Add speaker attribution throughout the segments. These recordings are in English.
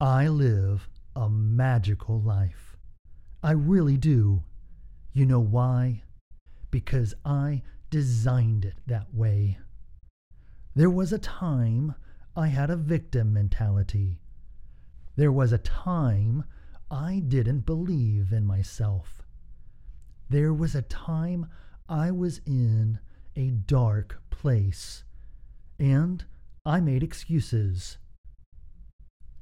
Speaker 1: I live a magical life. I really do. You know why? Because I designed it that way. There was a time I had a victim mentality. There was a time I didn't believe in myself. There was a time I was in a dark place, and I made excuses.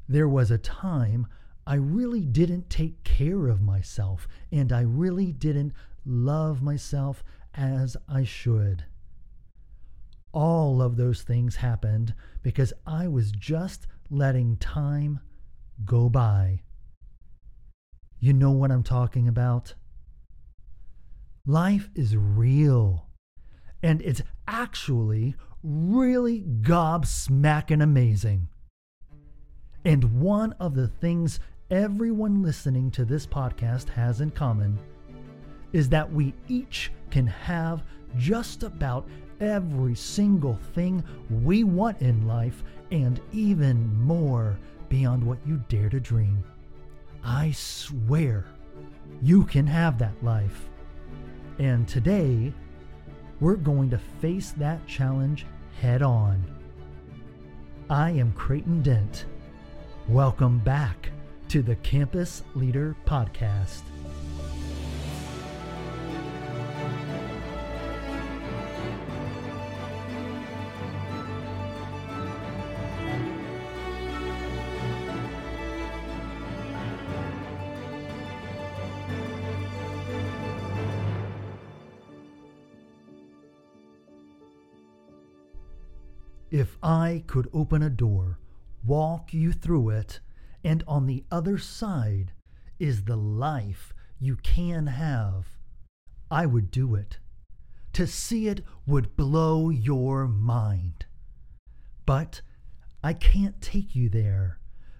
Speaker 1: There was a time I really didn't take care of myself, and I really didn't love myself as I should. All of those things happened because I was just letting time go by. You know what I'm talking about? Life is real, and it's actually really gobsmacking amazing. And one of the things everyone listening to this podcast has in common is that we each can have just about every single thing we want in life and even more beyond what you dare to dream. I swear you can have that life. And today, we're going to face that challenge head on. I am Creighton Dent. Welcome back to the Campus Leader Podcast. If I could open a door, walk you through it, and on the other side is the life you can have, I would do it. To see it would blow your mind. But I can't take you there.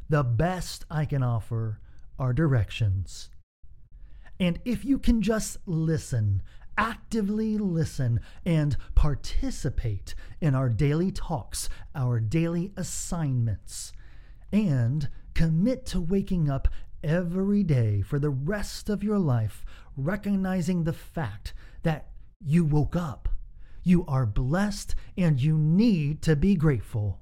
Speaker 1: The best I can offer are directions. And if you can just listen actively listen and participate in our daily talks, our daily assignments, and commit to waking up every day for the rest of your life, recognizing the fact that you woke up. You are blessed and you need to be grateful.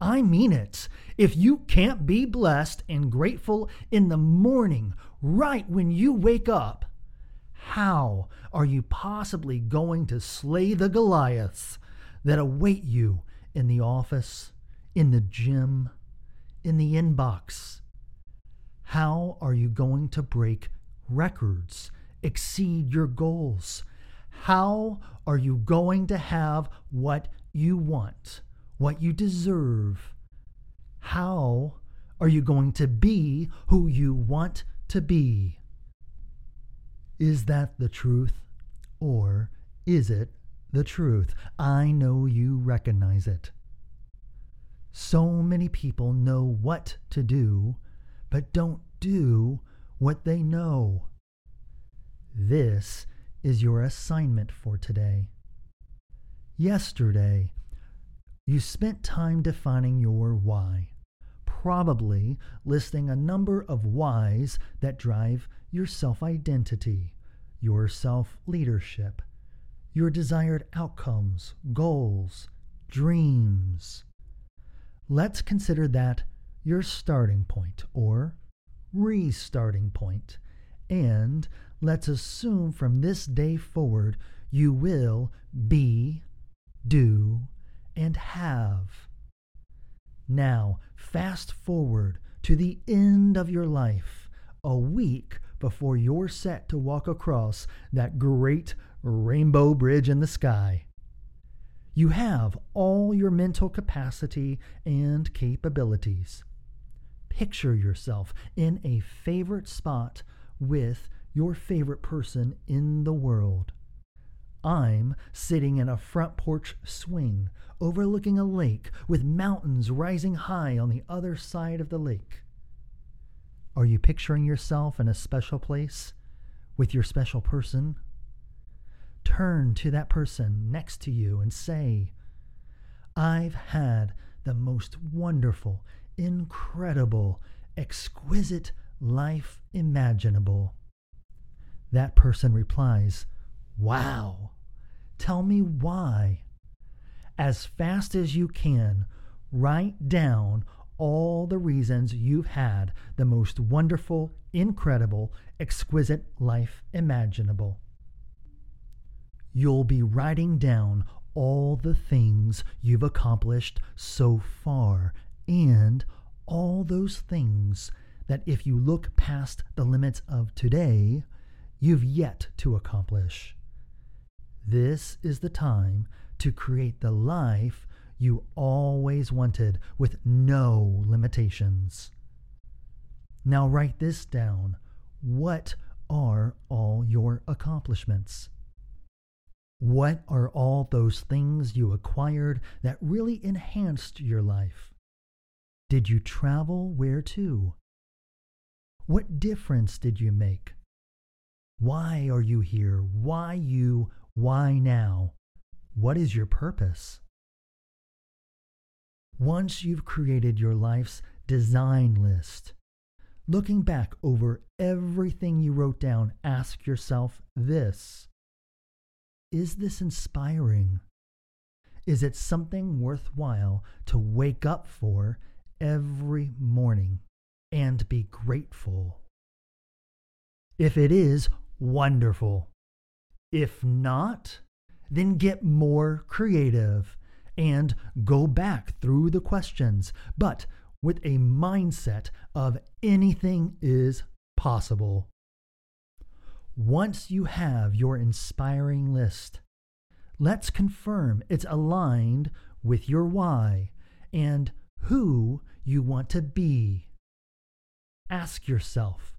Speaker 1: I mean it. If you can't be blessed and grateful in the morning, right when you wake up, how are you possibly going to slay the Goliaths that await you in the office, in the gym, in the inbox? How are you going to break records, exceed your goals? How are you going to have what you want, what you deserve? How are you going to be who you want to be? Is that the truth? Or is it the truth? I know you recognize it. So many people know what to do, but don't do what they know. This is your assignment for today. Yesterday, you spent time defining your why, probably listing a number of whys that drive your self identity, your self leadership, your desired outcomes, goals, dreams. Let's consider that your starting point or restarting point, and let's assume from this day forward you will be, do, and have. Now, fast forward to the end of your life, a week before you're set to walk across that great rainbow bridge in the sky. You have all your mental capacity and capabilities. Picture yourself in a favorite spot with your favorite person in the world. I'm sitting in a front porch swing overlooking a lake with mountains rising high on the other side of the lake. Are you picturing yourself in a special place with your special person? Turn to that person next to you and say, I've had the most wonderful, incredible, exquisite life imaginable. That person replies, Wow. Tell me why. As fast as you can, write down all the reasons you've had the most wonderful, incredible, exquisite life imaginable. You'll be writing down all the things you've accomplished so far and all those things that if you look past the limits of today, you've yet to accomplish. This is the time to create the life you always wanted with no limitations. Now write this down. What are all your accomplishments? What are all those things you acquired that really enhanced your life? Did you travel where to? What difference did you make? Why are you here? Why you? Why now? What is your purpose? Once you've created your life's design list, looking back over everything you wrote down, ask yourself this Is this inspiring? Is it something worthwhile to wake up for every morning and be grateful? If it is, wonderful. If not, then get more creative and go back through the questions, but with a mindset of anything is possible. Once you have your inspiring list, let's confirm it's aligned with your why and who you want to be. Ask yourself,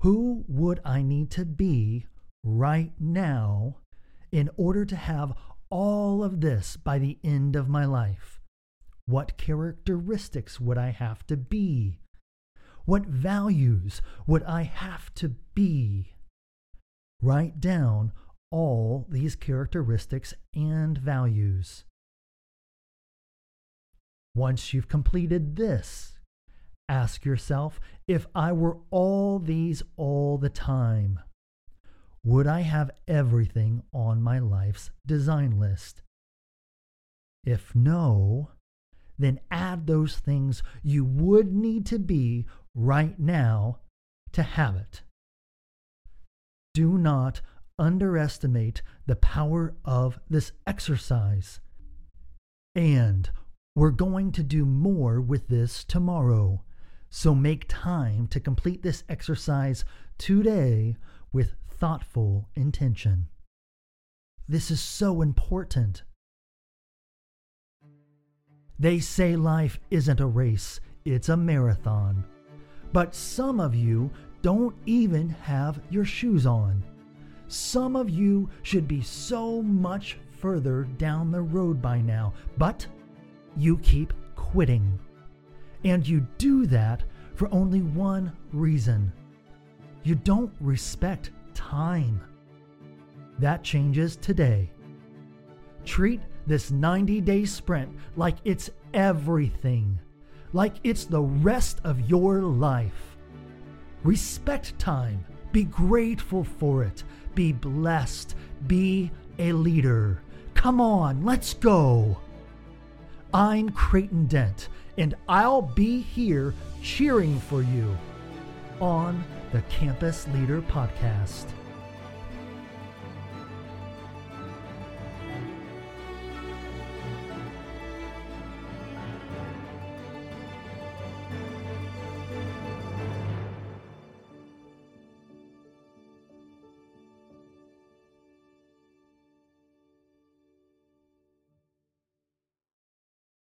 Speaker 1: who would I need to be right now in order to have all of this by the end of my life? What characteristics would I have to be? What values would I have to be? Write down all these characteristics and values. Once you've completed this, ask yourself if I were all these all the time, would I have everything on my life's design list? If no, then add those things you would need to be right now to have it. Do not underestimate the power of this exercise. And we're going to do more with this tomorrow. So make time to complete this exercise today with thoughtful intention. This is so important. They say life isn't a race, it's a marathon. But some of you don't even have your shoes on. Some of you should be so much further down the road by now, but you keep quitting. And you do that for only one reason you don't respect time. That changes today. Treat this 90 day sprint like it's everything, like it's the rest of your life. Respect time, be grateful for it, be blessed, be a leader. Come on, let's go. I'm Creighton Dent, and I'll be here cheering for you on the Campus Leader Podcast.